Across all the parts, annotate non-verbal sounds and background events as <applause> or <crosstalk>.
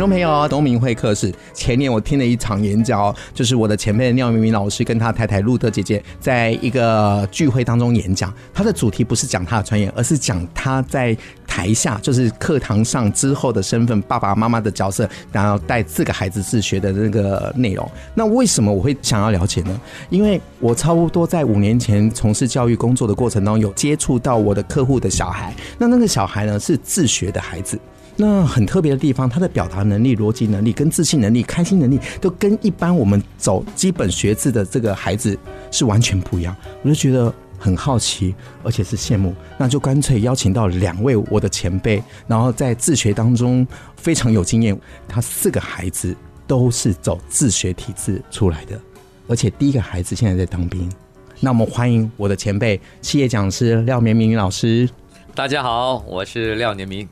众朋友，东明会客室。前年我听了一场演讲，就是我的前辈廖明明老师跟他太太路德姐姐在一个聚会当中演讲。他的主题不是讲他的专业，而是讲他在台下，就是课堂上之后的身份，爸爸妈妈的角色，然后带四个孩子自学的那个内容。那为什么我会想要了解呢？因为我差不多在五年前从事教育工作的过程当中，有接触到我的客户的小孩。那那个小孩呢，是自学的孩子。那很特别的地方，他的表达能力、逻辑能力、跟自信能力、开心能力，都跟一般我们走基本学制的这个孩子是完全不一样。我就觉得很好奇，而且是羡慕。那就干脆邀请到两位我的前辈，然后在自学当中非常有经验。他四个孩子都是走自学体制出来的，而且第一个孩子现在在当兵。那我们欢迎我的前辈，企业讲师廖年明老师。大家好，我是廖年明。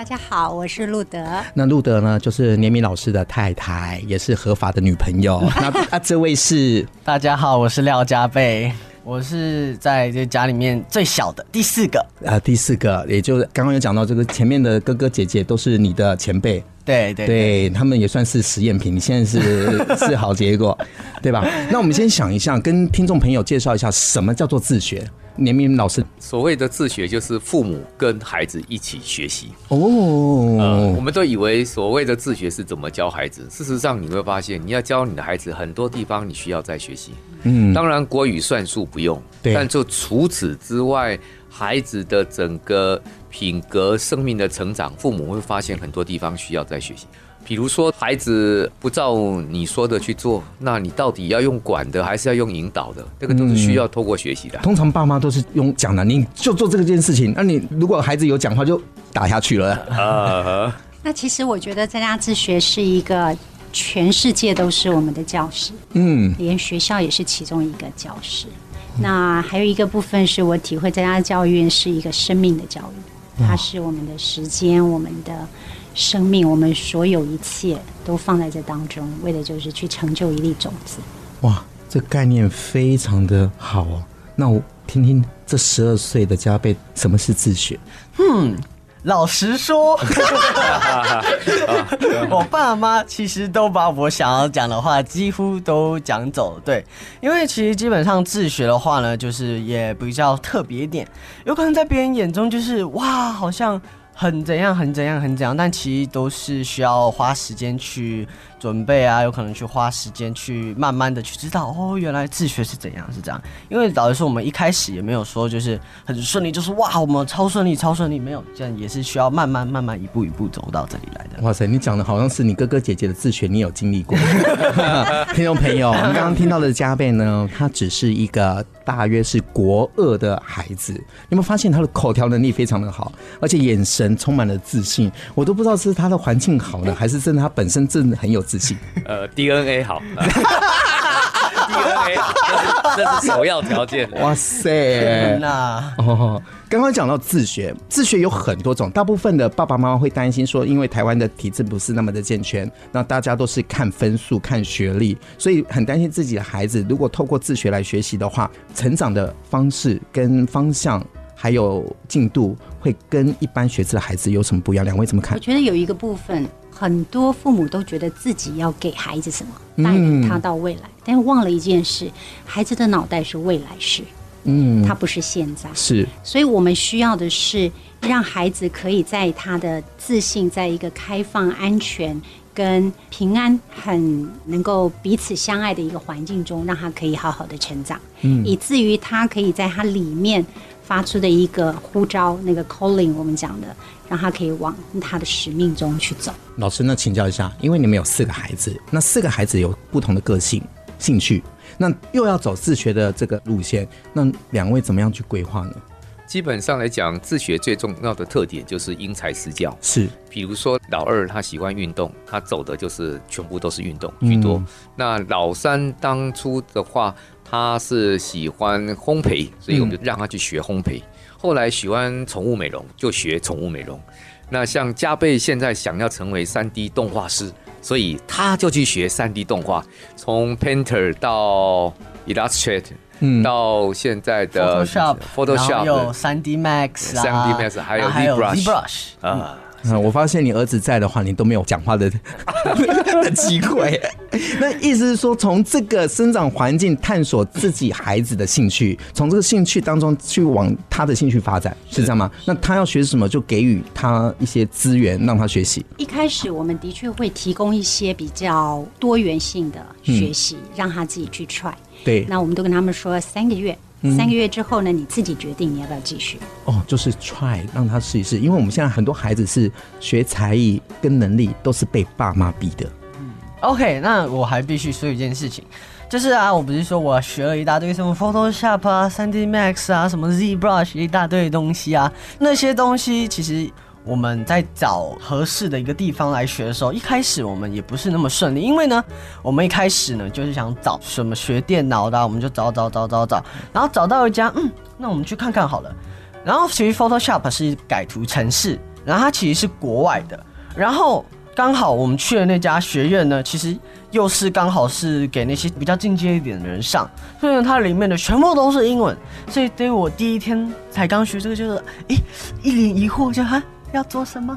大家好，我是路德。那路德呢，就是年米老师的太太，也是合法的女朋友。<laughs> 那啊，这位是大家好，我是廖家贝，我是在这家里面最小的第四个啊，第四个，也就是刚刚有讲到这个前面的哥哥姐姐都是你的前辈，对对对，对，他们也算是实验品。你现在是 <laughs> 是好结果，对吧？那我们先想一下，跟听众朋友介绍一下什么叫做自学。年明老师，所谓的自学就是父母跟孩子一起学习哦、呃。我们都以为所谓的自学是怎么教孩子，事实上你会发现，你要教你的孩子很多地方你需要再学习。嗯，当然国语算术不用，但就除此之外，孩子的整个品格、生命的成长，父母会发现很多地方需要再学习。比如说，孩子不照你说的去做，那你到底要用管的，还是要用引导的？这个都是需要透过学习的。通常爸妈都是用讲的，你就做这个件事情。那你如果孩子有讲话，就打下去了。啊，<laughs> 那其实我觉得在家自学是一个全世界都是我们的教室，嗯，连学校也是其中一个教室。那还有一个部分是我体会，在家教育是一个生命的教育，它是我们的时间，我们的。生命，我们所有一切都放在这当中，为的就是去成就一粒种子。哇，这概念非常的好哦。那我听听这十二岁的加倍，什么是自学？嗯，老实说，<laughs> 我爸妈其实都把我想要讲的话几乎都讲走了。对，因为其实基本上自学的话呢，就是也比较特别一点，有可能在别人眼中就是哇，好像。很怎样，很怎样，很怎样，但其实都是需要花时间去准备啊，有可能去花时间去慢慢的去知道哦，原来自学是怎样，是这样。因为老实说，我们一开始也没有说就是很顺利，就是哇，我们超顺利，超顺利，没有，这样也是需要慢慢慢慢一步一步走到这里来的。哇塞，你讲的好像是你哥哥姐姐的自学，你有经历过。听众朋友，我们刚刚听到的加倍呢，他只是一个大约是国二的孩子，你有没有发现他的口条能力非常的好，而且眼神充满了自信，我都不知道是他的环境好呢，还是真的他本身真的很有。自信，<laughs> 呃，DNA 好，<laughs> DNA 好，这是首要条件。哇塞，那哦，刚刚讲到自学，自学有很多种，大部分的爸爸妈妈会担心说，因为台湾的体制不是那么的健全，那大家都是看分数、看学历，所以很担心自己的孩子如果透过自学来学习的话，成长的方式跟方向还有进度会跟一般学制的孩子有什么不一样？两位怎么看？我觉得有一个部分。很多父母都觉得自己要给孩子什么，带领他到未来，嗯、但是忘了一件事：孩子的脑袋是未来式，嗯，他不是现在，是。所以我们需要的是让孩子可以在他的自信，在一个开放、安全跟平安、很能够彼此相爱的一个环境中，让他可以好好的成长，嗯，以至于他可以在他里面发出的一个呼召，那个 calling，我们讲的。让他可以往他的使命中去走。老师，那请教一下，因为你们有四个孩子，那四个孩子有不同的个性、兴趣，那又要走自学的这个路线，那两位怎么样去规划呢？基本上来讲，自学最重要的特点就是因材施教。是，比如说老二他喜欢运动，他走的就是全部都是运动居多。嗯、那老三当初的话，他是喜欢烘焙，所以我们就让他去学烘焙。嗯、后来喜欢宠物美容，就学宠物美容。那像加贝现在想要成为三 D 动画师，所以他就去学三 D 动画，从 Painter 到 Illustrator。嗯，到现在的 Photoshop，有 3D Max 啊，3D Max，还有 ZBrush 啊。嗯，我发现你儿子在的话，你都没有讲话的 <laughs> 的机会。那意思是说，从这个生长环境探索自己孩子的兴趣，从这个兴趣当中去往他的兴趣发展，是这样吗？那他要学什么，就给予他一些资源，让他学习。一开始我们的确会提供一些比较多元性的学习，嗯、让他自己去 try。对，那我们都跟他们说三个月。三个月之后呢，你自己决定你要不要继续。哦，就是 try 让他试一试，因为我们现在很多孩子是学才艺跟能力都是被爸妈逼的。嗯，OK，那我还必须说一件事情，就是啊，我不是说我学了一大堆什么 Photoshop 啊、3D Max 啊、什么 ZBrush 一大堆东西啊，那些东西其实。我们在找合适的一个地方来学的时候，一开始我们也不是那么顺利，因为呢，我们一开始呢就是想找什么学电脑的，我们就找找找找找，然后找到一家，嗯，那我们去看看好了。然后其实 Photoshop 是改图程式，然后它其实是国外的，然后刚好我们去的那家学院呢，其实又是刚好是给那些比较进阶一点的人上，所以呢，它里面的全部都是英文，所以对于我第一天才刚学这个，就是，诶，一脸疑惑就哈。要做什么？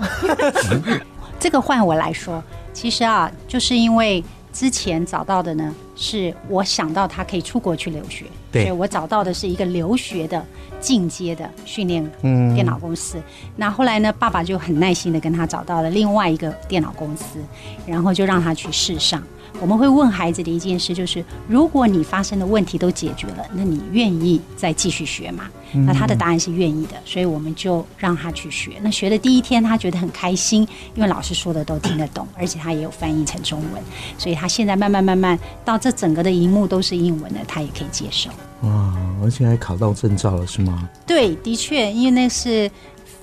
<laughs> 这个换我来说，其实啊，就是因为之前找到的呢，是我想到他可以出国去留学，对，所以我找到的是一个留学的进阶的训练电脑公司。嗯、那后来呢，爸爸就很耐心的跟他找到了另外一个电脑公司，然后就让他去试上。我们会问孩子的一件事就是：如果你发生的问题都解决了，那你愿意再继续学吗？那他的答案是愿意的，所以我们就让他去学。那学的第一天，他觉得很开心，因为老师说的都听得懂，而且他也有翻译成中文，所以他现在慢慢慢慢到这整个的荧幕都是英文的，他也可以接受。哇，而且还考到证照了，是吗？对，的确，因为那是。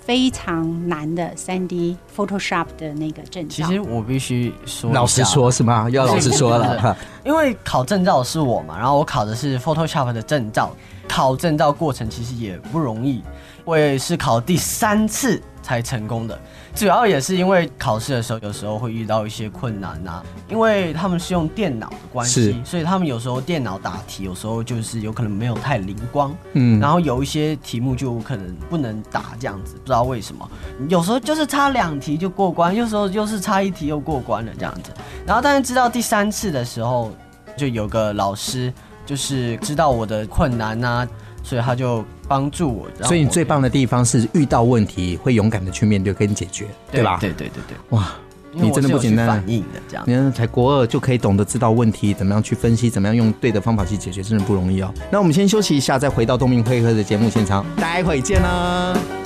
非常难的三 D Photoshop 的那个证照，其实我必须说，老实说，是吗？要老实说了，<laughs> 因为考证照是我嘛，然后我考的是 Photoshop 的证照，考证照过程其实也不容易，我也是考第三次才成功的。主要也是因为考试的时候，有时候会遇到一些困难呐，因为他们是用电脑的关系，所以他们有时候电脑答题，有时候就是有可能没有太灵光，嗯，然后有一些题目就可能不能答这样子，不知道为什么，有时候就是差两题就过关，有时候就是差一题又过关了这样子，然后但是知道第三次的时候，就有个老师就是知道我的困难呐。所以他就帮助我，我。所以你最棒的地方是遇到问题会勇敢的去面对跟解决，对，对吧？对对对对。哇，你真的不简单。反应的这样，你看才国二就可以懂得知道问题怎么样去分析，怎么样用对的方法去解决，真的不容易哦。那我们先休息一下，再回到东明会客的节目现场，待会见啦。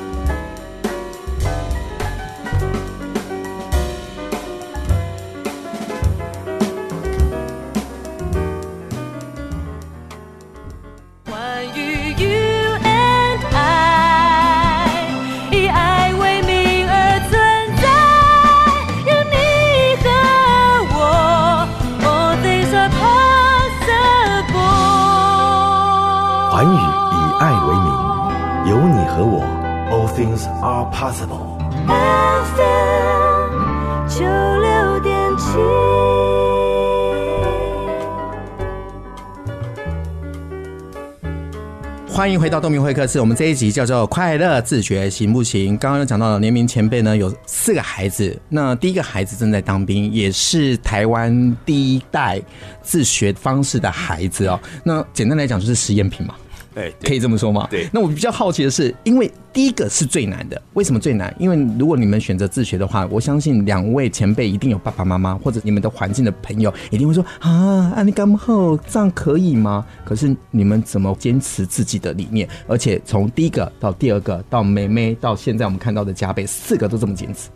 到东明会客室，我们这一集叫做“快乐自学行不行”。刚刚有讲到了，联名前辈呢有四个孩子，那第一个孩子正在当兵，也是台湾第一代自学方式的孩子哦。那简单来讲就是实验品嘛。对，可以这么说吗？对。那我比较好奇的是，因为第一个是最难的，为什么最难？因为如果你们选择自学的话，我相信两位前辈一定有爸爸妈妈或者你们的环境的朋友一定会说啊，安利干好，这样可以吗？可是你们怎么坚持自己的理念？而且从第一个到第二个到妹妹到现在我们看到的加倍，四个都这么坚持。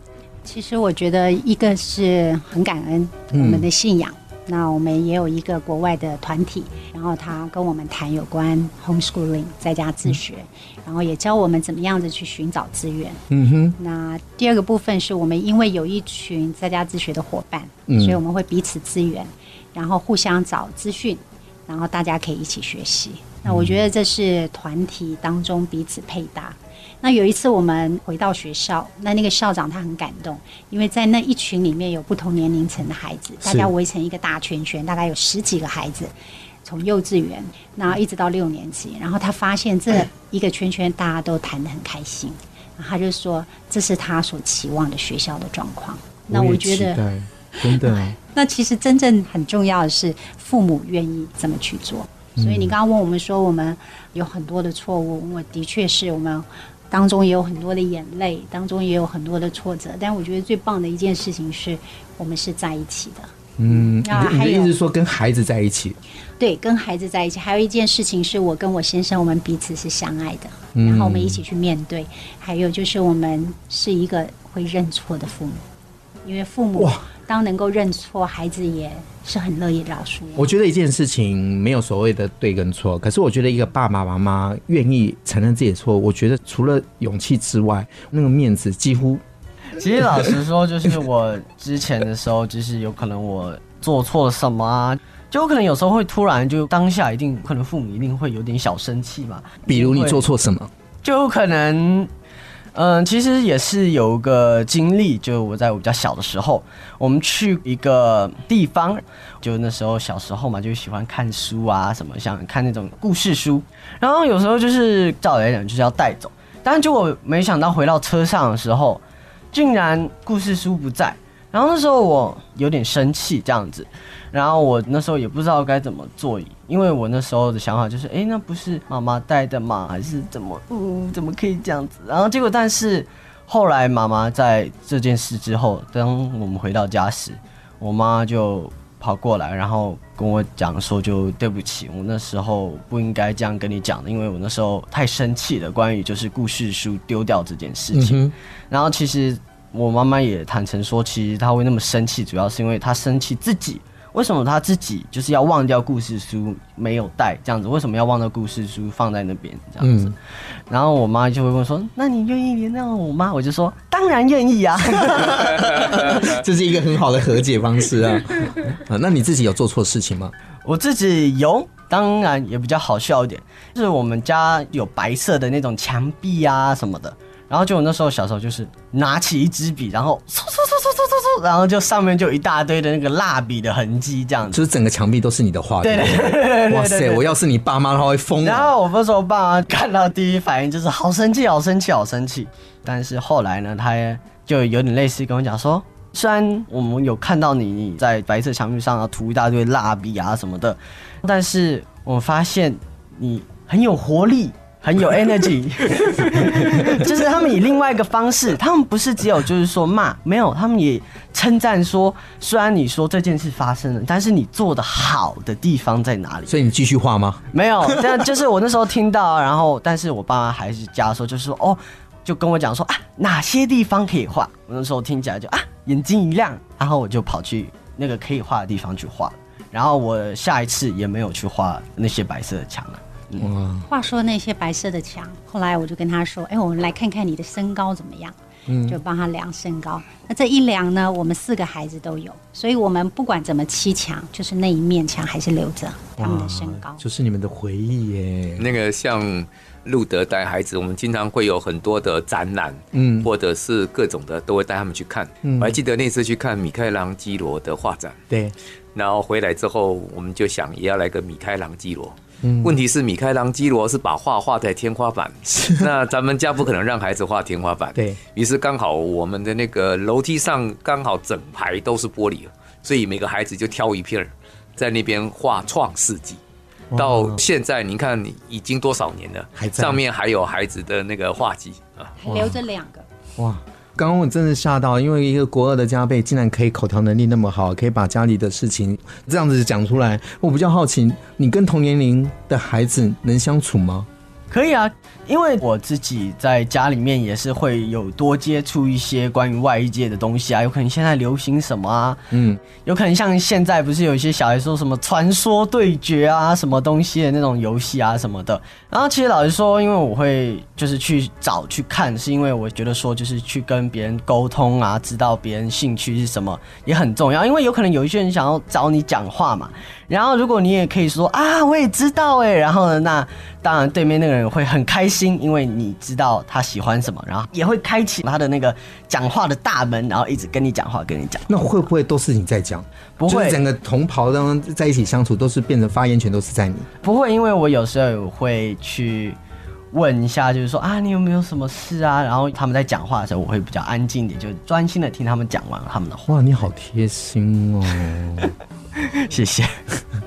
其实我觉得一个是很感恩我们的信仰。嗯那我们也有一个国外的团体，然后他跟我们谈有关 homeschooling 在家自学，嗯、然后也教我们怎么样子去寻找资源。嗯哼。那第二个部分是我们因为有一群在家自学的伙伴，嗯、所以我们会彼此资源，然后互相找资讯，然后大家可以一起学习。那我觉得这是团体当中彼此配搭。那有一次我们回到学校，那那个校长他很感动，因为在那一群里面有不同年龄层的孩子，大家围成一个大圈圈，大概有十几个孩子，从幼稚园然后一直到六年级，然后他发现这一个圈圈大家都谈得很开心，然后他就说这是他所期望的学校的状况。那我觉得真的，<laughs> 那其实真正很重要的是父母愿意这么去做。所以你刚刚问我们说我们有很多的错误，我的确是我们。当中也有很多的眼泪，当中也有很多的挫折，但我觉得最棒的一件事情是我们是在一起的。嗯，那还有你的意思是说跟孩子在一起？对，跟孩子在一起。还有一件事情是我跟我先生，我们彼此是相爱的，嗯、然后我们一起去面对。还有就是我们是一个会认错的父母，因为父母当能够认错，孩子也。是很乐意饶恕。我觉得一件事情没有所谓的对跟错，可是我觉得一个爸爸妈妈愿意承认自己的错，我觉得除了勇气之外，那个面子几乎。其实老实说，就是我之前的时候，就是有可能我做错了什么啊，就有可能有时候会突然就当下一定可能父母一定会有点小生气嘛。比如你做错什么，就有可能。嗯，其实也是有个经历，就我在我比较小的时候，我们去一个地方，就那时候小时候嘛，就喜欢看书啊，什么像看那种故事书，然后有时候就是照理来讲就是要带走，但是结果没想到回到车上的时候，竟然故事书不在，然后那时候我有点生气这样子。然后我那时候也不知道该怎么做，因为我那时候的想法就是，哎，那不是妈妈带的吗？还是怎么，嗯，怎么可以这样子？然后结果，但是后来妈妈在这件事之后，当我们回到家时，我妈就跑过来，然后跟我讲说，就对不起，我那时候不应该这样跟你讲的，因为我那时候太生气了，关于就是故事书丢掉这件事情。嗯、然后其实我妈妈也坦诚说，其实她会那么生气，主要是因为她生气自己。为什么他自己就是要忘掉故事书没有带这样子？为什么要忘掉故事书放在那边这样子？嗯、然后我妈就会问说：“那你愿意原谅我吗？”我就说：“当然愿意啊！” <laughs> 这是一个很好的和解方式啊。<laughs> 啊，那你自己有做错事情吗？我自己有，当然也比较好笑一点，就是我们家有白色的那种墙壁啊什么的。然后就我那时候小时候就是拿起一支笔，然后嗖嗖嗖嗖嗖嗖嗖，然后就上面就有一大堆的那个蜡笔的痕迹，这样子，就是整个墙壁都是你的画。对对对对对。哇塞！我要是你爸妈，他会疯。然后我那时候爸妈看到第一反应就是好生气，好生气，好生气。但是后来呢，他就有点类似跟我讲说，虽然我们有看到你在白色墙壁上涂一大堆蜡笔啊什么的，但是我发现你很有活力。很有 energy，<laughs> 就是他们以另外一个方式，他们不是只有就是说骂，没有，他们也称赞说，虽然你说这件事发生了，但是你做的好的地方在哪里？所以你继续画吗？没有，这样就是我那时候听到，然后但是我爸妈还是加说，就是说哦，就跟我讲说啊，哪些地方可以画？我那时候听起来就啊，眼睛一亮，然后我就跑去那个可以画的地方去画，然后我下一次也没有去画那些白色的墙了。嗯、话说那些白色的墙，后来我就跟他说：“哎，我们来看看你的身高怎么样？”嗯，就帮他量身高。那这一量呢，我们四个孩子都有，所以我们不管怎么砌墙，就是那一面墙还是留着他们的身高，就是你们的回忆耶。那个像路德带孩子，我们经常会有很多的展览，嗯，或者是各种的，都会带他们去看。嗯，我还记得那次去看米开朗基罗的画展，对，然后回来之后，我们就想也要来个米开朗基罗。嗯、问题是米开朗基罗是把画画在天花板，<laughs> 那咱们家不可能让孩子画天花板。对，于是刚好我们的那个楼梯上刚好整排都是玻璃，所以每个孩子就挑一片在那边画《创世纪》。到现在您看已经多少年了，上面还有孩子的那个画集啊，还留着两个。哇！刚刚我真的吓到，因为一个国二的家辈竟然可以口条能力那么好，可以把家里的事情这样子讲出来。我比较好奇，你跟同年龄的孩子能相处吗？可以啊，因为我自己在家里面也是会有多接触一些关于外界的东西啊，有可能现在流行什么啊，嗯，有可能像现在不是有一些小孩说什么传说对决啊，什么东西的那种游戏啊什么的。然后其实老实说，因为我会就是去找去看，是因为我觉得说就是去跟别人沟通啊，知道别人兴趣是什么也很重要，因为有可能有一些人想要找你讲话嘛。然后如果你也可以说啊，我也知道哎，然后呢，那当然对面那个人会很开心，因为你知道他喜欢什么，然后也会开启他的那个讲话的大门，然后一直跟你讲话，跟你讲。那会不会都是你在讲？不会，整个同袍当中在一起相处，都是变成发言权都是在你。不会，因为我有时候会去问一下，就是说啊，你有没有什么事啊？然后他们在讲话的时候，我会比较安静一点，就专心的听他们讲完他们的话。哇，你好贴心哦。<laughs> 谢谢。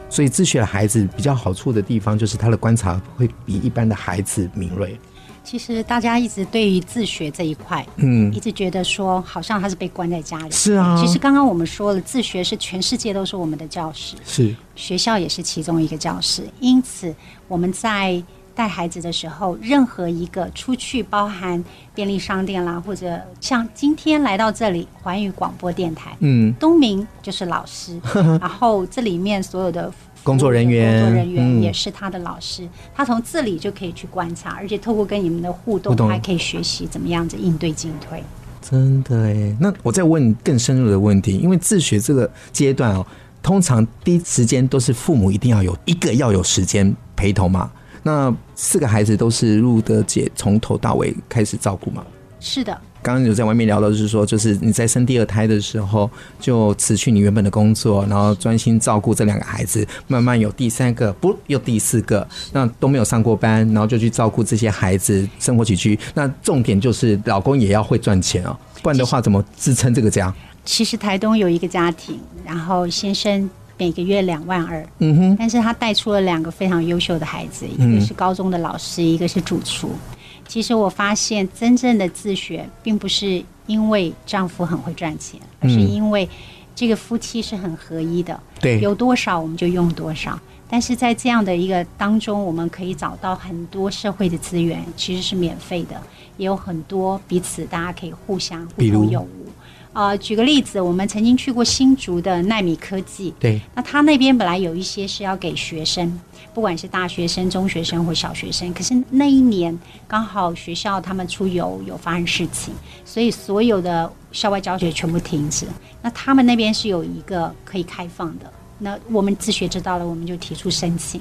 所以自学的孩子比较好处的地方，就是他的观察会比一般的孩子敏锐。其实大家一直对于自学这一块，嗯，一直觉得说好像他是被关在家里。是啊。其实刚刚我们说了，自学是全世界都是我们的教室，是学校也是其中一个教室。因此我们在。带孩子的时候，任何一个出去，包含便利商店啦，或者像今天来到这里环宇广播电台，嗯，东明就是老师，<laughs> 然后这里面所有的工作人员，工作人员也是他的老师，嗯、他从这里就可以去观察，而且透过跟你们的互动，还可以学习怎么样子应对进退。真的哎，那我再问更深入的问题，因为自学这个阶段哦，通常第一时间都是父母一定要有一个要有时间陪同嘛。那四个孩子都是露德姐从头到尾开始照顾吗？是的。刚刚有在外面聊到，就是说，就是你在生第二胎的时候就辞去你原本的工作，然后专心照顾这两个孩子，慢慢有第三个，不，有第四个，那都没有上过班，然后就去照顾这些孩子生活起居。那重点就是老公也要会赚钱啊，不然的话怎么支撑这个家？其实台东有一个家庭，然后先生。每个月两万二，嗯哼，但是他带出了两个非常优秀的孩子，一个是高中的老师，一个是主厨。其实我发现，真正的自学，并不是因为丈夫很会赚钱，而是因为这个夫妻是很合一的。对，有多少我们就用多少。但是在这样的一个当中，我们可以找到很多社会的资源，其实是免费的，也有很多彼此大家可以互相互通有无。啊、呃，举个例子，我们曾经去过新竹的奈米科技。对，那他那边本来有一些是要给学生，不管是大学生、中学生或小学生。可是那一年刚好学校他们出游有发生事情，所以所有的校外教学全部停止。那他们那边是有一个可以开放的，那我们自学知道了，我们就提出申请。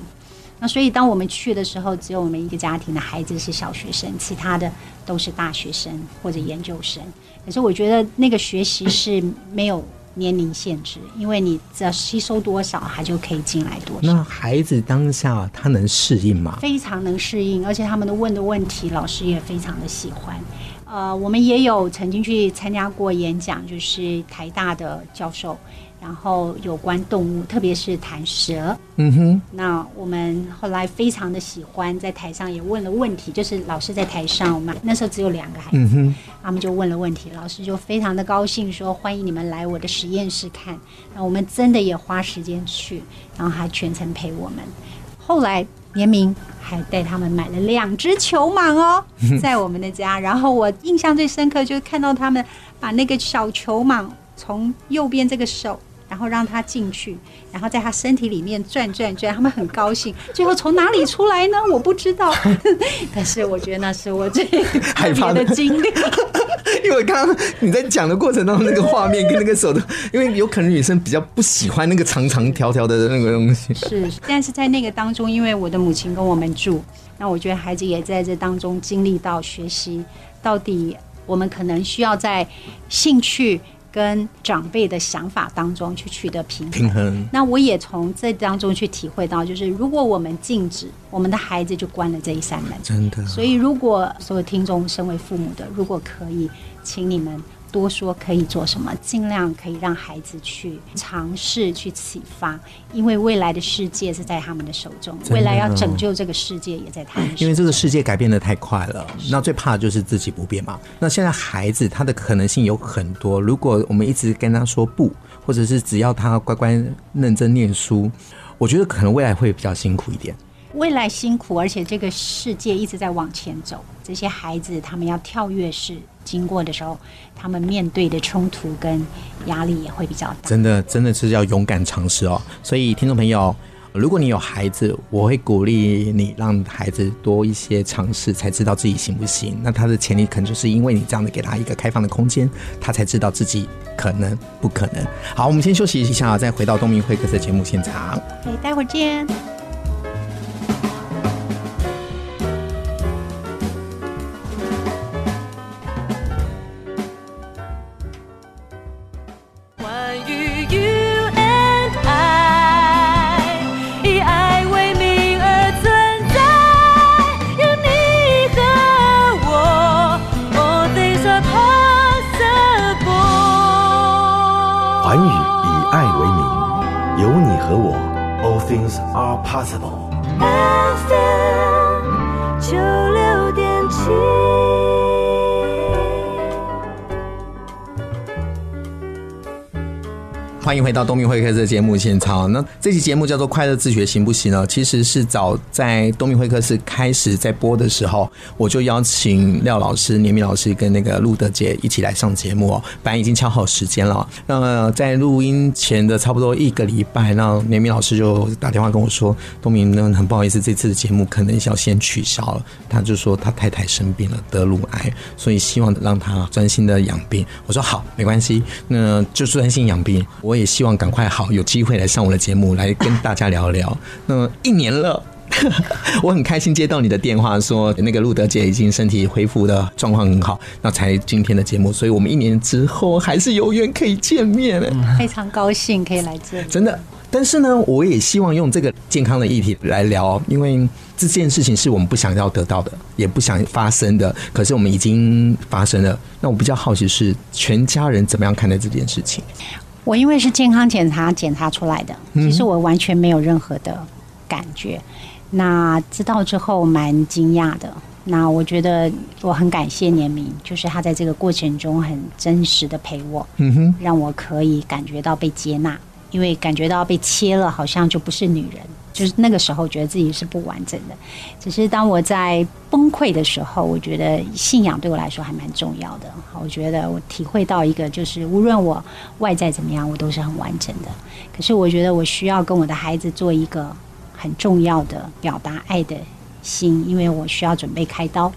那所以当我们去的时候，只有我们一个家庭的孩子是小学生，其他的都是大学生或者研究生。可是我觉得那个学习是没有年龄限制，因为你只要吸收多少，他就可以进来多少。那孩子当下他能适应吗？非常能适应，而且他们的问的问题，老师也非常的喜欢。呃，我们也有曾经去参加过演讲，就是台大的教授。然后有关动物，特别是弹蛇，嗯哼，那我们后来非常的喜欢，在台上也问了问题，就是老师在台上，我们那时候只有两个孩子，嗯哼，他们就问了问题，老师就非常的高兴，说欢迎你们来我的实验室看。那我们真的也花时间去，然后还全程陪我们。后来联名还带他们买了两只球蟒哦，<laughs> 在我们的家。然后我印象最深刻就是看到他们把那个小球蟒从右边这个手。然后让他进去，然后在他身体里面转转转，他们很高兴。最后从哪里出来呢？我不知道，<laughs> 但是我觉得那是我最害怕的经历。<laughs> 因为刚刚你在讲的过程当中，那个画面跟那个手的，因为有可能女生比较不喜欢那个长长条条的那个东西。是，但是在那个当中，因为我的母亲跟我们住，那我觉得孩子也在这当中经历到学习，到底我们可能需要在兴趣。跟长辈的想法当中去取得平衡，平衡。那我也从这当中去体会到，就是如果我们禁止，我们的孩子就关了这一扇门。真的。所以，如果所有听众身为父母的，如果可以，请你们。多说可以做什么，尽量可以让孩子去尝试、去启发，因为未来的世界是在他们的手中，未来要拯救这个世界也在他们。因为这个世界改变的太快了，那最怕的就是自己不变嘛。那现在孩子他的可能性有很多，如果我们一直跟他说不，或者是只要他乖乖认真念书，我觉得可能未来会比较辛苦一点。未来辛苦，而且这个世界一直在往前走。这些孩子他们要跳跃式经过的时候，他们面对的冲突跟压力也会比较大。真的，真的是要勇敢尝试哦。所以，听众朋友，如果你有孩子，我会鼓励你让孩子多一些尝试，才知道自己行不行。那他的潜力可能就是因为你这样的给他一个开放的空间，他才知道自己可能不可能。好，我们先休息一下，再回到东明会客室的节目现场。可以，待会儿见。回到东明会客室节目现场。那这期节目叫做《快乐自学行不行》呢？其实是早在东明会客室开始在播的时候，我就邀请廖老师、年明老师跟那个路德姐一起来上节目哦。本来已经敲好时间了，那在录音前的差不多一个礼拜，那年明老师就打电话跟我说：“东明，那很不好意思，这次的节目可能要先取消了。”他就说他太太生病了，得乳癌，所以希望让他专心的养病。我说好，没关系，那就专心养病。我也希希望赶快好，有机会来上我的节目，来跟大家聊聊。<laughs> 那一年了，<laughs> 我很开心接到你的电话，说那个路德姐已经身体恢复的状况很好，那才今天的节目，所以我们一年之后还是有缘可以见面。<laughs> 非常高兴可以来这里，真的。但是呢，我也希望用这个健康的议题来聊，因为这件事情是我们不想要得到的，也不想发生的，可是我们已经发生了。那我比较好奇是全家人怎么样看待这件事情？我因为是健康检查检查出来的，其实我完全没有任何的感觉。嗯、那知道之后蛮惊讶的。那我觉得我很感谢年明，就是他在这个过程中很真实的陪我，嗯哼，让我可以感觉到被接纳。因为感觉到被切了，好像就不是女人。就是那个时候，觉得自己是不完整的。只是当我在崩溃的时候，我觉得信仰对我来说还蛮重要的。我觉得我体会到一个，就是无论我外在怎么样，我都是很完整的。可是我觉得我需要跟我的孩子做一个很重要的表达爱的心，因为我需要准备开刀。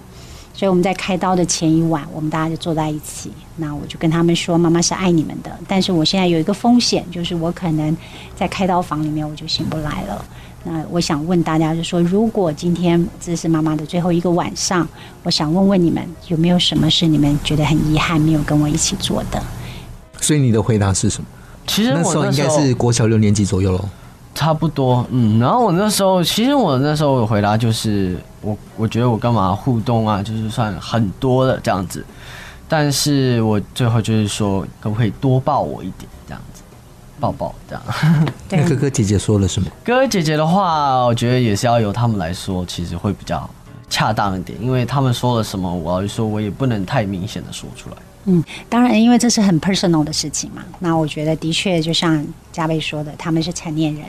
所以我们在开刀的前一晚，我们大家就坐在一起。那我就跟他们说：“妈妈是爱你们的，但是我现在有一个风险，就是我可能在开刀房里面我就醒不来了。那我想问大家，就说如果今天这是妈妈的最后一个晚上，我想问问你们，有没有什么是你们觉得很遗憾没有跟我一起做的？”所以你的回答是什么？其实我那时候应该是国小六年级左右喽。差不多，嗯，然后我那时候，其实我那时候的回答就是，我我觉得我干嘛互动啊，就是算很多的这样子，但是我最后就是说，可不可以多抱我一点这样子，抱抱这样。<laughs> 那哥哥姐姐说了什么？哥哥姐姐的话，我觉得也是要由他们来说，其实会比较恰当一点，因为他们说了什么，我要说，我也不能太明显的说出来。嗯，当然，因为这是很 personal 的事情嘛。那我觉得的确，就像嘉贝说的，他们是成年人，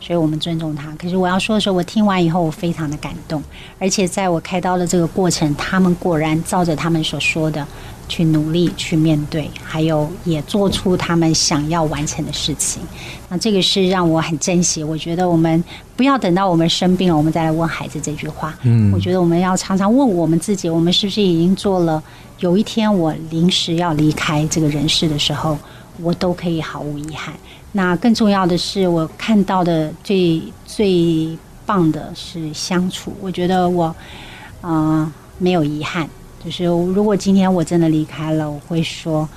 所以我们尊重他。可是我要说的时候，我听完以后，我非常的感动。而且在我开刀的这个过程，他们果然照着他们所说的去努力去面对，还有也做出他们想要完成的事情。那这个是让我很珍惜。我觉得我们不要等到我们生病了，我们再来问孩子这句话。嗯，我觉得我们要常常问我们自己，我们是不是已经做了？有一天我临时要离开这个人世的时候，我都可以毫无遗憾。那更重要的是，我看到的最最棒的是相处。我觉得我，呃，没有遗憾。就是如果今天我真的离开了，我会说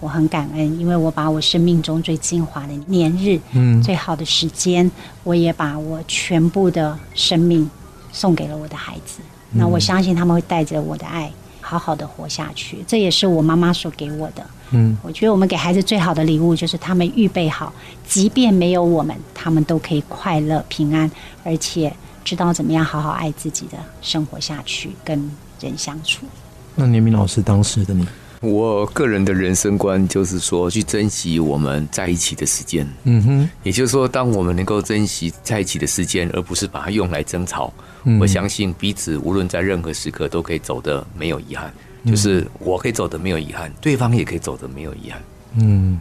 我很感恩，因为我把我生命中最精华的年日，嗯，最好的时间，我也把我全部的生命送给了我的孩子。那我相信他们会带着我的爱。好好的活下去，这也是我妈妈所给我的。嗯，我觉得我们给孩子最好的礼物就是他们预备好，即便没有我们，他们都可以快乐平安，而且知道怎么样好好爱自己的生活下去，跟人相处。那年明老师当时的你，我个人的人生观就是说，去珍惜我们在一起的时间。嗯哼，也就是说，当我们能够珍惜在一起的时间，而不是把它用来争吵，嗯、我相信彼此无论在任何时刻都可以走得没有遗憾。就是我可以走得没有遗憾，对方也可以走得没有遗憾。嗯，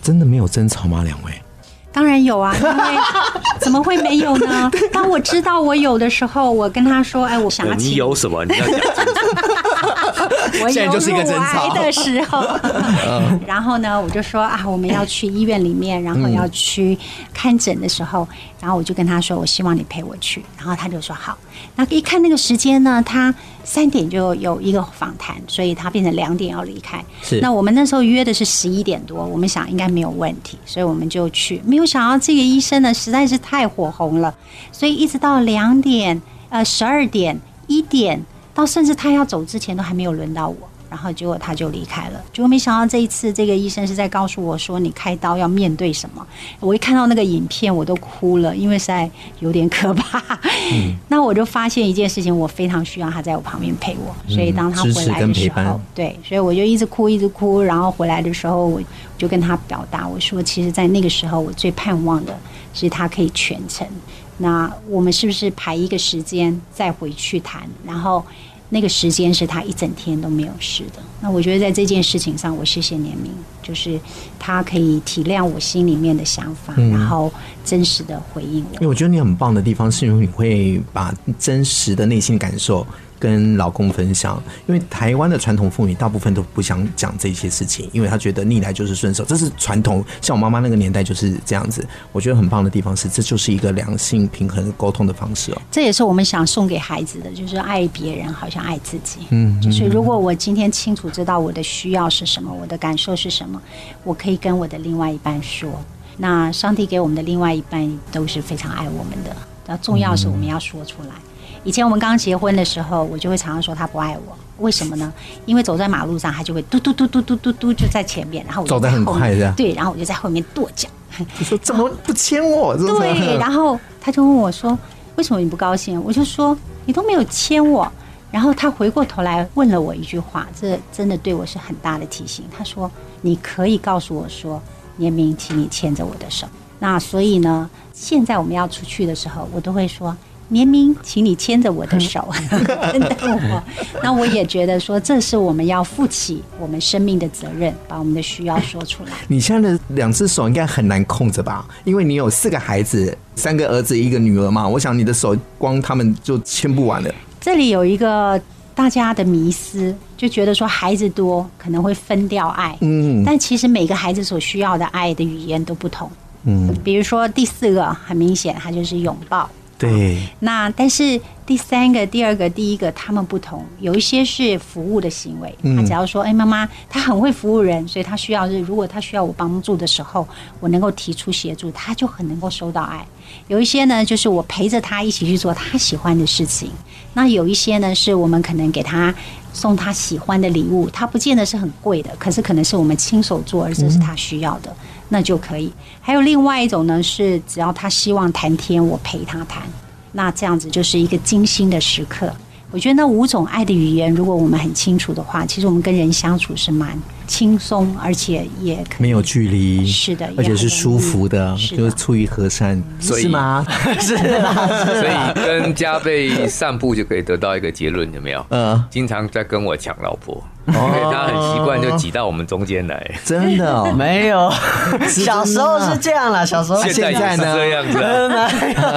真的没有争吵吗？两位？当然有啊，<laughs> 因为怎么会没有呢？当我知道我有的时候，我跟他说：“哎，我想要。”你有什么？你要讲。<laughs> 我有乳癌的时候，<laughs> 然后呢，我就说啊，我们要去医院里面，然后要去看诊的时候，然后我就跟他说：“我希望你陪我去。”然后他就说：“好。”那一看那个时间呢，他。三点就有一个访谈，所以他变成两点要离开。是，那我们那时候约的是十一点多，我们想应该没有问题，所以我们就去。没有想要这个医生呢，实在是太火红了，所以一直到两点、呃十二点、一点，到甚至他要走之前都还没有轮到我。然后结果他就离开了，结果没想到这一次这个医生是在告诉我说，你开刀要面对什么。我一看到那个影片我都哭了，因为实在有点可怕。嗯、<laughs> 那我就发现一件事情，我非常需要他在我旁边陪我，所以当他回来的时候，对，所以我就一直哭一直哭。然后回来的时候，我就跟他表达，我说，其实，在那个时候我最盼望的是他可以全程。那我们是不是排一个时间再回去谈？然后。那个时间是他一整天都没有事的。那我觉得在这件事情上，我谢谢年明，就是他可以体谅我心里面的想法，然后真实的回应我。因为我觉得你很棒的地方，是因为你会把真实的内心感受。跟老公分享，因为台湾的传统妇女大部分都不想讲这些事情，因为她觉得逆来就是顺受，这是传统。像我妈妈那个年代就是这样子。我觉得很棒的地方是，这就是一个良性平衡沟通的方式哦。这也是我们想送给孩子的，就是爱别人好像爱自己。嗯，就是如果我今天清楚知道我的需要是什么，我的感受是什么，我可以跟我的另外一半说。那上帝给我们的另外一半都是非常爱我们的，那重要是我们要说出来。以前我们刚结婚的时候，我就会常常说他不爱我，为什么呢？因为走在马路上，他就会嘟嘟嘟嘟嘟嘟嘟就在前面，然后我就在后面，走得很快的，对，然后我就在后面跺脚，你说怎么不牵我？对，然后他就问我说：“为什么你不高兴？”我就说：“你都没有牵我。”然后他回过头来问了我一句话，这真的对我是很大的提醒。他说：“你可以告诉我说，年明，请你牵着我的手。”那所以呢，现在我们要出去的时候，我都会说。年明，请你牵着我的手，等等我。<laughs> 那我也觉得说，这是我们要负起我们生命的责任，把我们的需要说出来。你现在的两只手应该很难控制吧？因为你有四个孩子，三个儿子，一个女儿嘛。我想你的手光他们就牵不完了。这里有一个大家的迷思，就觉得说孩子多可能会分掉爱。嗯，但其实每个孩子所需要的爱的语言都不同。嗯，比如说第四个很明显，他就是拥抱。对，那但是第三个、第二个、第一个，他们不同，有一些是服务的行为。他只要说：“哎，妈妈，他很会服务人，所以他需要是，如果他需要我帮助的时候，我能够提出协助，他就很能够收到爱。”有一些呢，就是我陪着他一起去做他喜欢的事情。那有一些呢，是我们可能给他送他喜欢的礼物，他不见得是很贵的，可是可能是我们亲手做，而这是他需要的。那就可以。还有另外一种呢，是只要他希望谈天，我陪他谈。那这样子就是一个精心的时刻。我觉得那五种爱的语言，如果我们很清楚的话，其实我们跟人相处是蛮轻松，而且也可没有距离，是的，而且是舒服的，是的。就是出于和善，所以是吗？<laughs> 是。的，所以跟加倍散步就可以得到一个结论，有没有？嗯，经常在跟我抢老婆。哦，他很习惯就挤到我们中间来，真的哦，<laughs> 没有，小时候是这样啦，小时候现在也是这样子，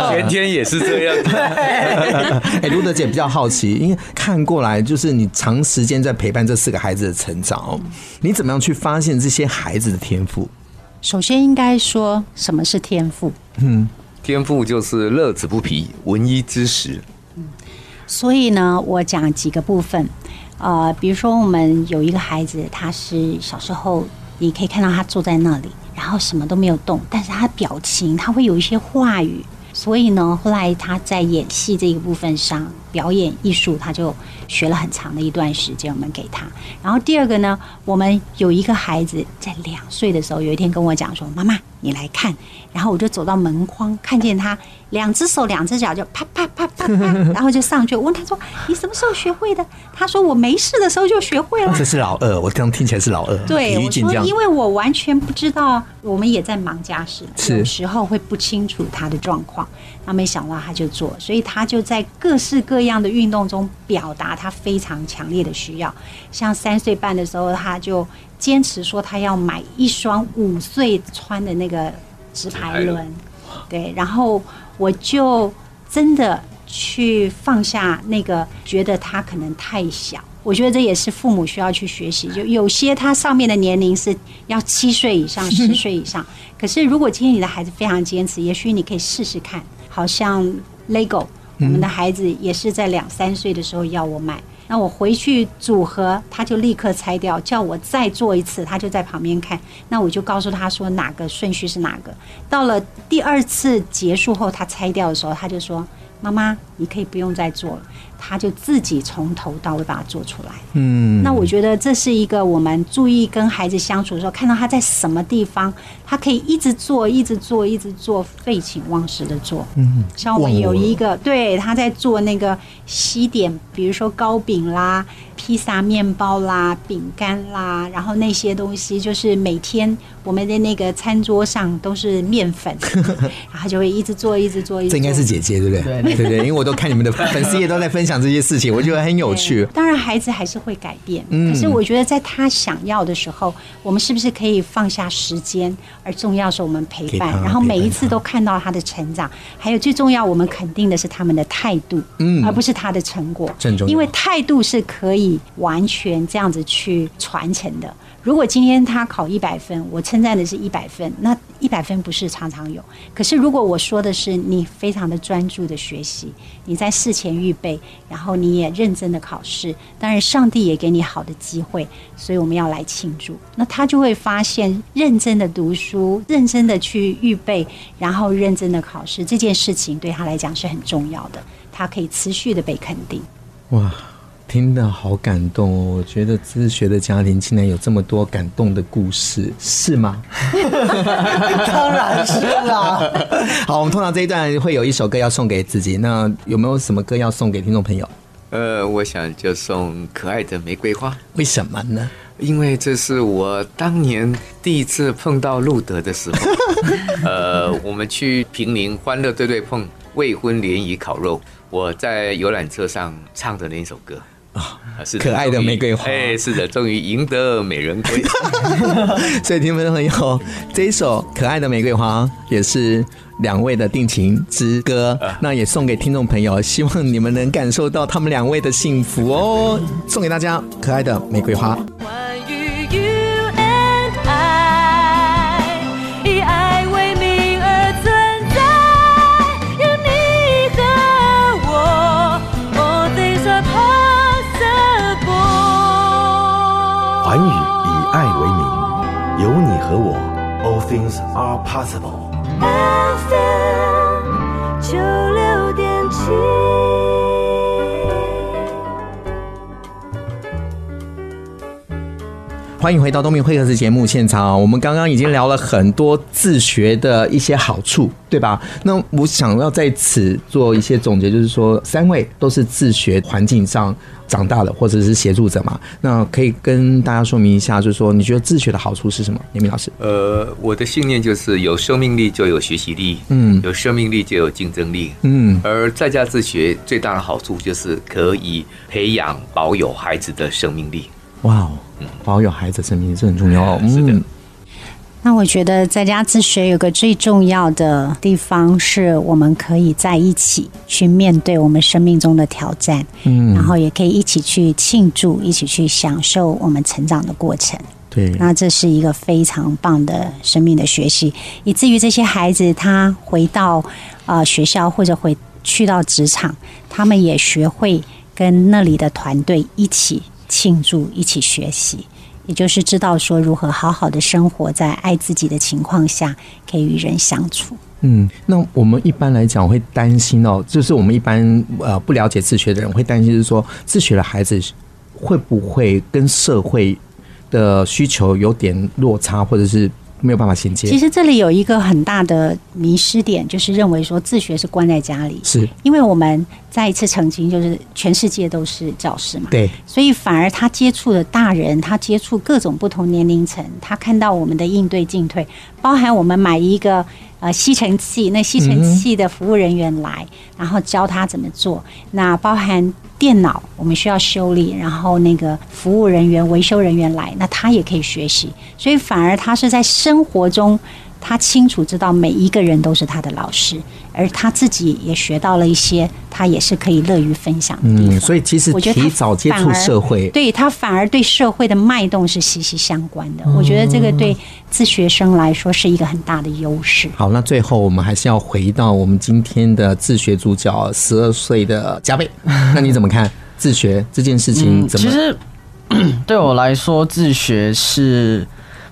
天天也是这样子。<laughs> 哎，卢德姐比较好奇，因为看过来就是你长时间在陪伴这四个孩子的成长，你怎么样去发现这些孩子的天赋？首先应该说什么是天赋？嗯，天赋就是乐此不疲，闻一知十。嗯，所以呢，我讲几个部分。呃，比如说我们有一个孩子，他是小时候，你可以看到他坐在那里，然后什么都没有动，但是他表情他会有一些话语，所以呢，后来他在演戏这一部分上，表演艺术他就学了很长的一段时间，我们给他。然后第二个呢，我们有一个孩子在两岁的时候，有一天跟我讲说：“妈妈，你来看。”然后我就走到门框，看见他两只手、两只脚就啪啪啪啪啪，<laughs> 然后就上去。我问他说：“你什么时候学会的？”他说：“我没事的时候就学会了。”这是老二，我刚听起来是老二。对，我说因为我完全不知道，我们也在忙家事，有时候会不清楚他的状况。那没想到他就做，所以他就在各式各样的运动中表达他非常强烈的需要。像三岁半的时候，他就坚持说他要买一双五岁穿的那个。直排轮，对，然后我就真的去放下那个，觉得他可能太小。我觉得这也是父母需要去学习。就有些他上面的年龄是要七岁以上、<laughs> 十岁以上，可是如果今天你的孩子非常坚持，也许你可以试试看。好像 Lego，我们的孩子也是在两三岁的时候要我买。那我回去组合，他就立刻拆掉，叫我再做一次，他就在旁边看。那我就告诉他说哪个顺序是哪个。到了第二次结束后，他拆掉的时候，他就说：“妈妈，你可以不用再做了。”他就自己从头到尾把它做出来。嗯，那我觉得这是一个我们注意跟孩子相处的时候，看到他在什么地方，他可以一直做，一直做，一直做，废寝忘食的做。嗯，像我们有一个，对，他在做那个西点，比如说糕饼啦。披萨、面包啦、饼干啦，然后那些东西就是每天我们的那个餐桌上都是面粉，<laughs> 然后就会一直做、一直做、一直做。这应该是姐姐对不对？对对对，因为我都看你们的粉丝也都在分享这些事情，我觉得很有趣。当然，孩子还是会改变，可是我觉得在他想要的时候，我们是不是可以放下时间？而重要是我们陪伴，然后每一次都看到他的成长。还有最重要，我们肯定的是他们的态度，嗯，而不是他的成果。因为态度是可以。完全这样子去传承的。如果今天他考一百分，我称赞的是一百分，那一百分不是常常有。可是如果我说的是你非常的专注的学习，你在事前预备，然后你也认真的考试，当然上帝也给你好的机会，所以我们要来庆祝。那他就会发现，认真的读书，认真的去预备，然后认真的考试，这件事情对他来讲是很重要的，他可以持续的被肯定。哇。听得好感动哦！我觉得自学的家庭竟然有这么多感动的故事，是吗？<laughs> 当然是啦。<laughs> 好，我们通常这一段会有一首歌要送给自己，那有没有什么歌要送给听众朋友？呃，我想就送《可爱的玫瑰花》。为什么呢？因为这是我当年第一次碰到路德的时候。<laughs> 呃，我们去平林欢乐对对碰未婚联谊烤肉，我在游览车上唱的那一首歌。是可爱的玫瑰花，哎，是的，终于赢得美人归。<laughs> 所以，听众朋友，这一首《可爱的玫瑰花》也是两位的定情之歌，那也送给听众朋友，希望你们能感受到他们两位的幸福哦。送给大家，《可爱的玫瑰花》。寰宇以爱为名，有你和我，All things are possible。FM 九六点七。欢迎回到东明会客室节目现场。我们刚刚已经聊了很多自学的一些好处，对吧？那我想要在此做一些总结，就是说，三位都是自学环境上长大了，或者是协助者嘛。那可以跟大家说明一下，就是说，你觉得自学的好处是什么？严明老师？呃，我的信念就是有生命力就有学习力，嗯，有生命力就有竞争力，嗯。而在家自学最大的好处就是可以培养保有孩子的生命力。哇哦。保有孩子生命力是很重要哦。<laughs> 嗯，那我觉得在家自学有个最重要的地方，是我们可以在一起去面对我们生命中的挑战，嗯，然后也可以一起去庆祝，一起去享受我们成长的过程。对，那这是一个非常棒的生命的学习，以至于这些孩子他回到呃学校或者回去到职场，他们也学会跟那里的团队一起。庆祝，一起学习，也就是知道说如何好好的生活在爱自己的情况下，可以与人相处。嗯，那我们一般来讲会担心哦，就是我们一般呃不了解自学的人会担心，是说自学的孩子会不会跟社会的需求有点落差，或者是没有办法衔接。其实这里有一个很大的迷失点，就是认为说自学是关在家里，是因为我们再一次澄清，就是全世界都是教师嘛。对，所以反而他接触的大人，他接触各种不同年龄层，他看到我们的应对进退，包含我们买一个呃吸尘器，那吸尘器的服务人员来，嗯、然后教他怎么做，那包含。电脑我们需要修理，然后那个服务人员、维修人员来，那他也可以学习，所以反而他是在生活中，他清楚知道每一个人都是他的老师，而他自己也学到了一些，他也是可以乐于分享的地方。嗯，所以其实我觉得提早接触社会，对他反而对社会的脉动是息息相关的。我觉得这个对自学生来说是一个很大的优势。好，那最后我们还是要回到我们今天的自学主角十二岁的嘉贝，那你怎么看自学这件事情？怎么？其实 <clears throat> 对我来说，自学是。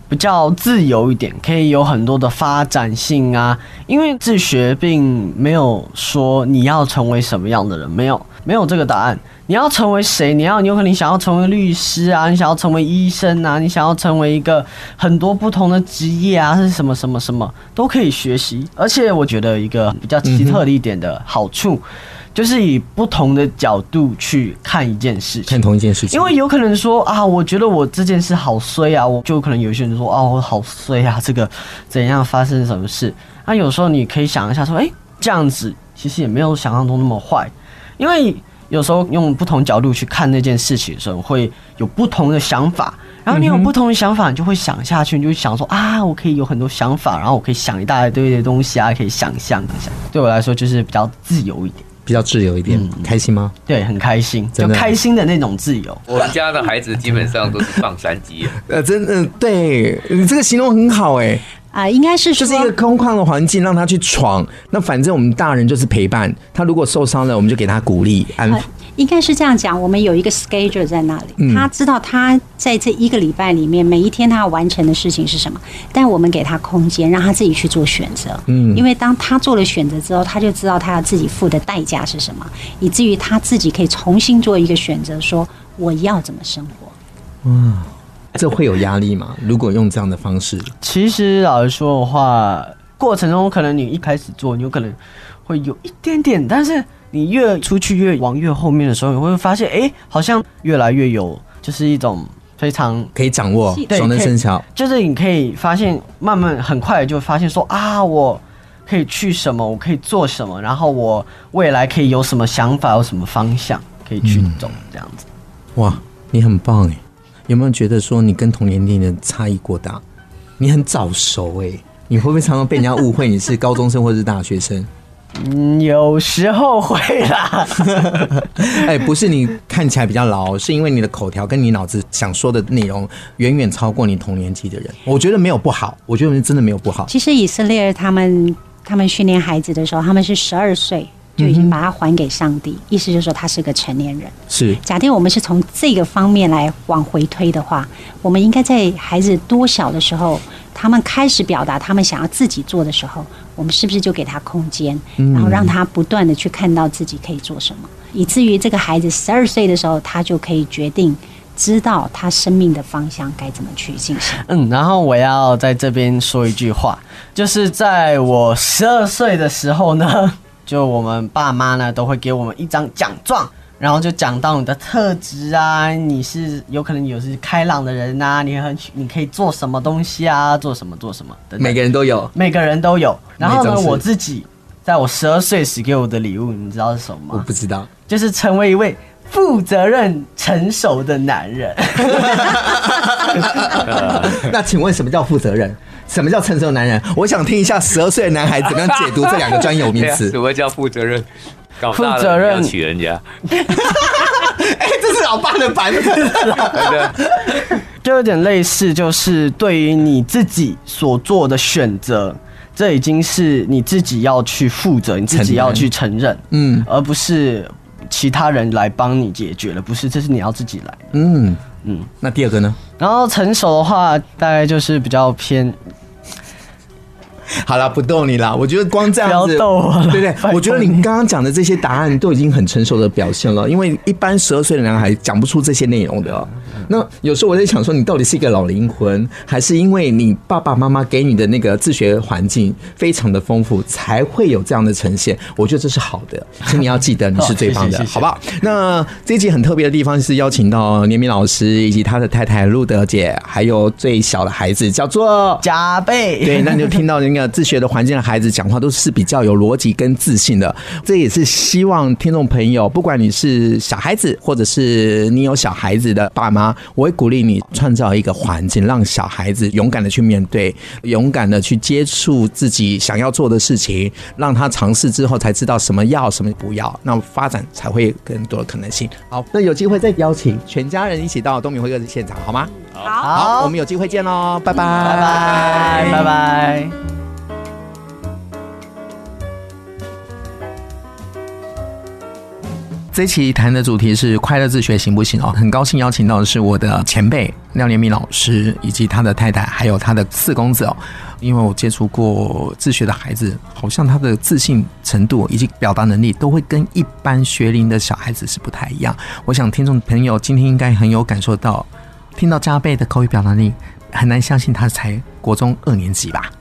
比较自由一点，可以有很多的发展性啊。因为自学并没有说你要成为什么样的人，没有没有这个答案。你要成为谁？你要有可能想要成为律师啊，你想要成为医生啊，你想要成为一个很多不同的职业啊，是什么什么什么都可以学习。而且我觉得一个比较奇特的一点的好处。就是以不同的角度去看一件事情，看同一件事情，因为有可能说啊，我觉得我这件事好衰啊，我就可能有些人说啊，我好衰啊，这个怎样发生什么事？那有时候你可以想一下说，哎，这样子其实也没有想象中那么坏，因为有时候用不同角度去看那件事情的时候，会有不同的想法。然后你有不同的想法，你就会想下去，你就想说啊，我可以有很多想法，然后我可以想一大堆的东西啊，可以想象一下。对我来说，就是比较自由一点。比较自由一点，嗯、开心吗？对，很开心，就开心的那种自由。我们家的孩子基本上都是放山鸡，<laughs> 呃，真的，对，你这个形容很好，哎，啊，应该是说就是一个空旷的环境，让他去闯。那反正我们大人就是陪伴他，如果受伤了，我们就给他鼓励安抚。应该是这样讲，我们有一个 schedule 在那里，他知道他在这一个礼拜里面每一天他要完成的事情是什么，但我们给他空间，让他自己去做选择。嗯，因为当他做了选择之后，他就知道他要自己付的代价是什么，以至于他自己可以重新做一个选择，说我要怎么生活。嗯，这会有压力吗？如果用这样的方式，其实老实说的话，过程中可能你一开始做，你有可能会有一点点，但是。你越出去越往越后面的时候，你会发现，哎、欸，好像越来越有，就是一种非常可以掌握，对，熟能生巧。就是你可以发现，慢慢很快就发现说啊，我可以去什么，我可以做什么，然后我未来可以有什么想法，有什么方向可以去走，这样子。哇，你很棒哎！有没有觉得说你跟同年龄的差异过大？你很早熟哎，你会不会常常被人家误会你是高中生或者是大学生？嗯，有时候会啦。<laughs> 哎，不是你看起来比较老，是因为你的口条跟你脑子想说的内容远远超过你同年纪的人。我觉得没有不好，我觉得真的没有不好。其实以色列他们他们训练孩子的时候，他们是十二岁就已经把他还给上帝，嗯、意思就是说他是个成年人。是。假定我们是从这个方面来往回推的话，我们应该在孩子多小的时候，他们开始表达他们想要自己做的时候。我们是不是就给他空间，然后让他不断的去看到自己可以做什么，以至于这个孩子十二岁的时候，他就可以决定知道他生命的方向该怎么去进行。嗯，然后我要在这边说一句话，就是在我十二岁的时候呢，就我们爸妈呢都会给我们一张奖状。然后就讲到你的特质啊，你是有可能有是开朗的人呐，你很你可以做什么东西啊，做什么做什么的。每个人都有，每个人都有。然后呢，我自己在我十二岁时给我的礼物，你知道是什么吗？我不知道，就是成为一位负责任、成熟的男人。<laughs> 那请问什么叫负责任？什么叫成熟的男人？我想听一下十二岁的男孩怎么样解读这两个专有名词。<laughs> 什么叫负责任？负责任娶人家，哎、欸，这是老爸的版本，就有点类似，就是对于你自己所做的选择，这已经是你自己要去负责，你自己要去承认，嗯，而不是其他人来帮你解决了，不是，这是你要自己来，嗯嗯。那第二个呢？然后成熟的话，大概就是比较偏。<laughs> 好了，不逗你了。我觉得光这样子，逗我了对对，我觉得你刚刚讲的这些答案都已经很成熟的表现了。因为一般十二岁的男孩讲不出这些内容的。那有时候我在想说，你到底是一个老灵魂，还是因为你爸爸妈妈给你的那个自学环境非常的丰富，才会有这样的呈现？我觉得这是好的，<laughs> 请你要记得你是最棒的，好不好？那这一集很特别的地方是邀请到年明老师以及他的太太路德姐，还有最小的孩子叫做加倍。<laughs> 对，那你就听到那个自学的环境的孩子讲话都是比较有逻辑跟自信的。这也是希望听众朋友，不管你是小孩子，或者是你有小孩子的爸妈。我会鼓励你创造一个环境，让小孩子勇敢的去面对，勇敢的去接触自己想要做的事情，让他尝试之后才知道什么要，什么不要，那发展才会有更多的可能性。好，那有机会再邀请全家人一起到东明会客室现场，好吗？好，好，我们有机会见喽，拜拜，拜拜，拜拜。这期谈的主题是快乐自学行不行哦？很高兴邀请到的是我的前辈廖连明老师，以及他的太太，还有他的四公子哦。因为我接触过自学的孩子，好像他的自信程度以及表达能力都会跟一般学龄的小孩子是不太一样。我想听众朋友今天应该很有感受到，听到加倍的口语表达力，很难相信他才国中二年级吧。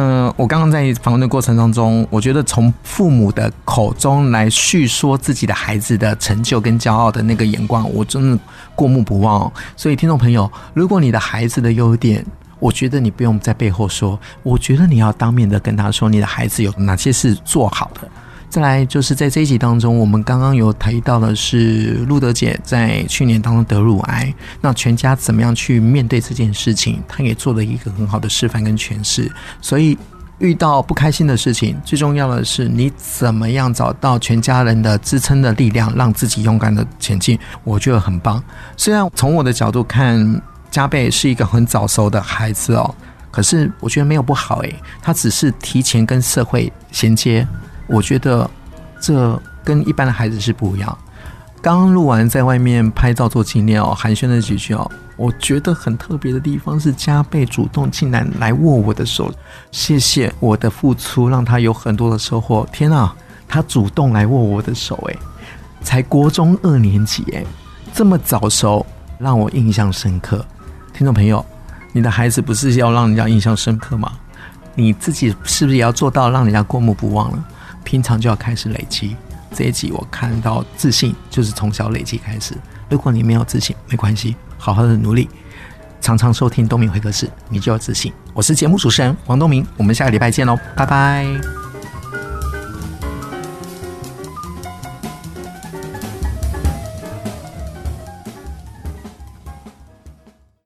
嗯，我刚刚在访问的过程当中，我觉得从父母的口中来叙说自己的孩子的成就跟骄傲的那个眼光，我真的过目不忘。所以，听众朋友，如果你的孩子的优点，我觉得你不用在背后说，我觉得你要当面的跟他说，你的孩子有哪些是做好的。再来就是在这一集当中，我们刚刚有提到的是路德姐在去年当中得乳癌，那全家怎么样去面对这件事情，她也做了一个很好的示范跟诠释。所以遇到不开心的事情，最重要的是你怎么样找到全家人的支撑的力量，让自己勇敢的前进，我觉得很棒。虽然从我的角度看，加倍是一个很早熟的孩子哦，可是我觉得没有不好诶，他只是提前跟社会衔接。我觉得这跟一般的孩子是不一样。刚刚录完，在外面拍照做纪念哦，寒暄了几句哦。我觉得很特别的地方是，加倍主动竟然来握我的手，谢谢我的付出，让他有很多的收获。天啊，他主动来握我的手，诶，才国中二年级，诶，这么早熟，让我印象深刻。听众朋友，你的孩子不是要让人家印象深刻吗？你自己是不是也要做到让人家过目不忘了？平常就要开始累积。这一集我看到自信就是从小累积开始。如果你没有自信，没关系，好好的努力，常常收听东明会客室，你就有自信。我是节目主持人王东明，我们下个礼拜见喽，拜拜。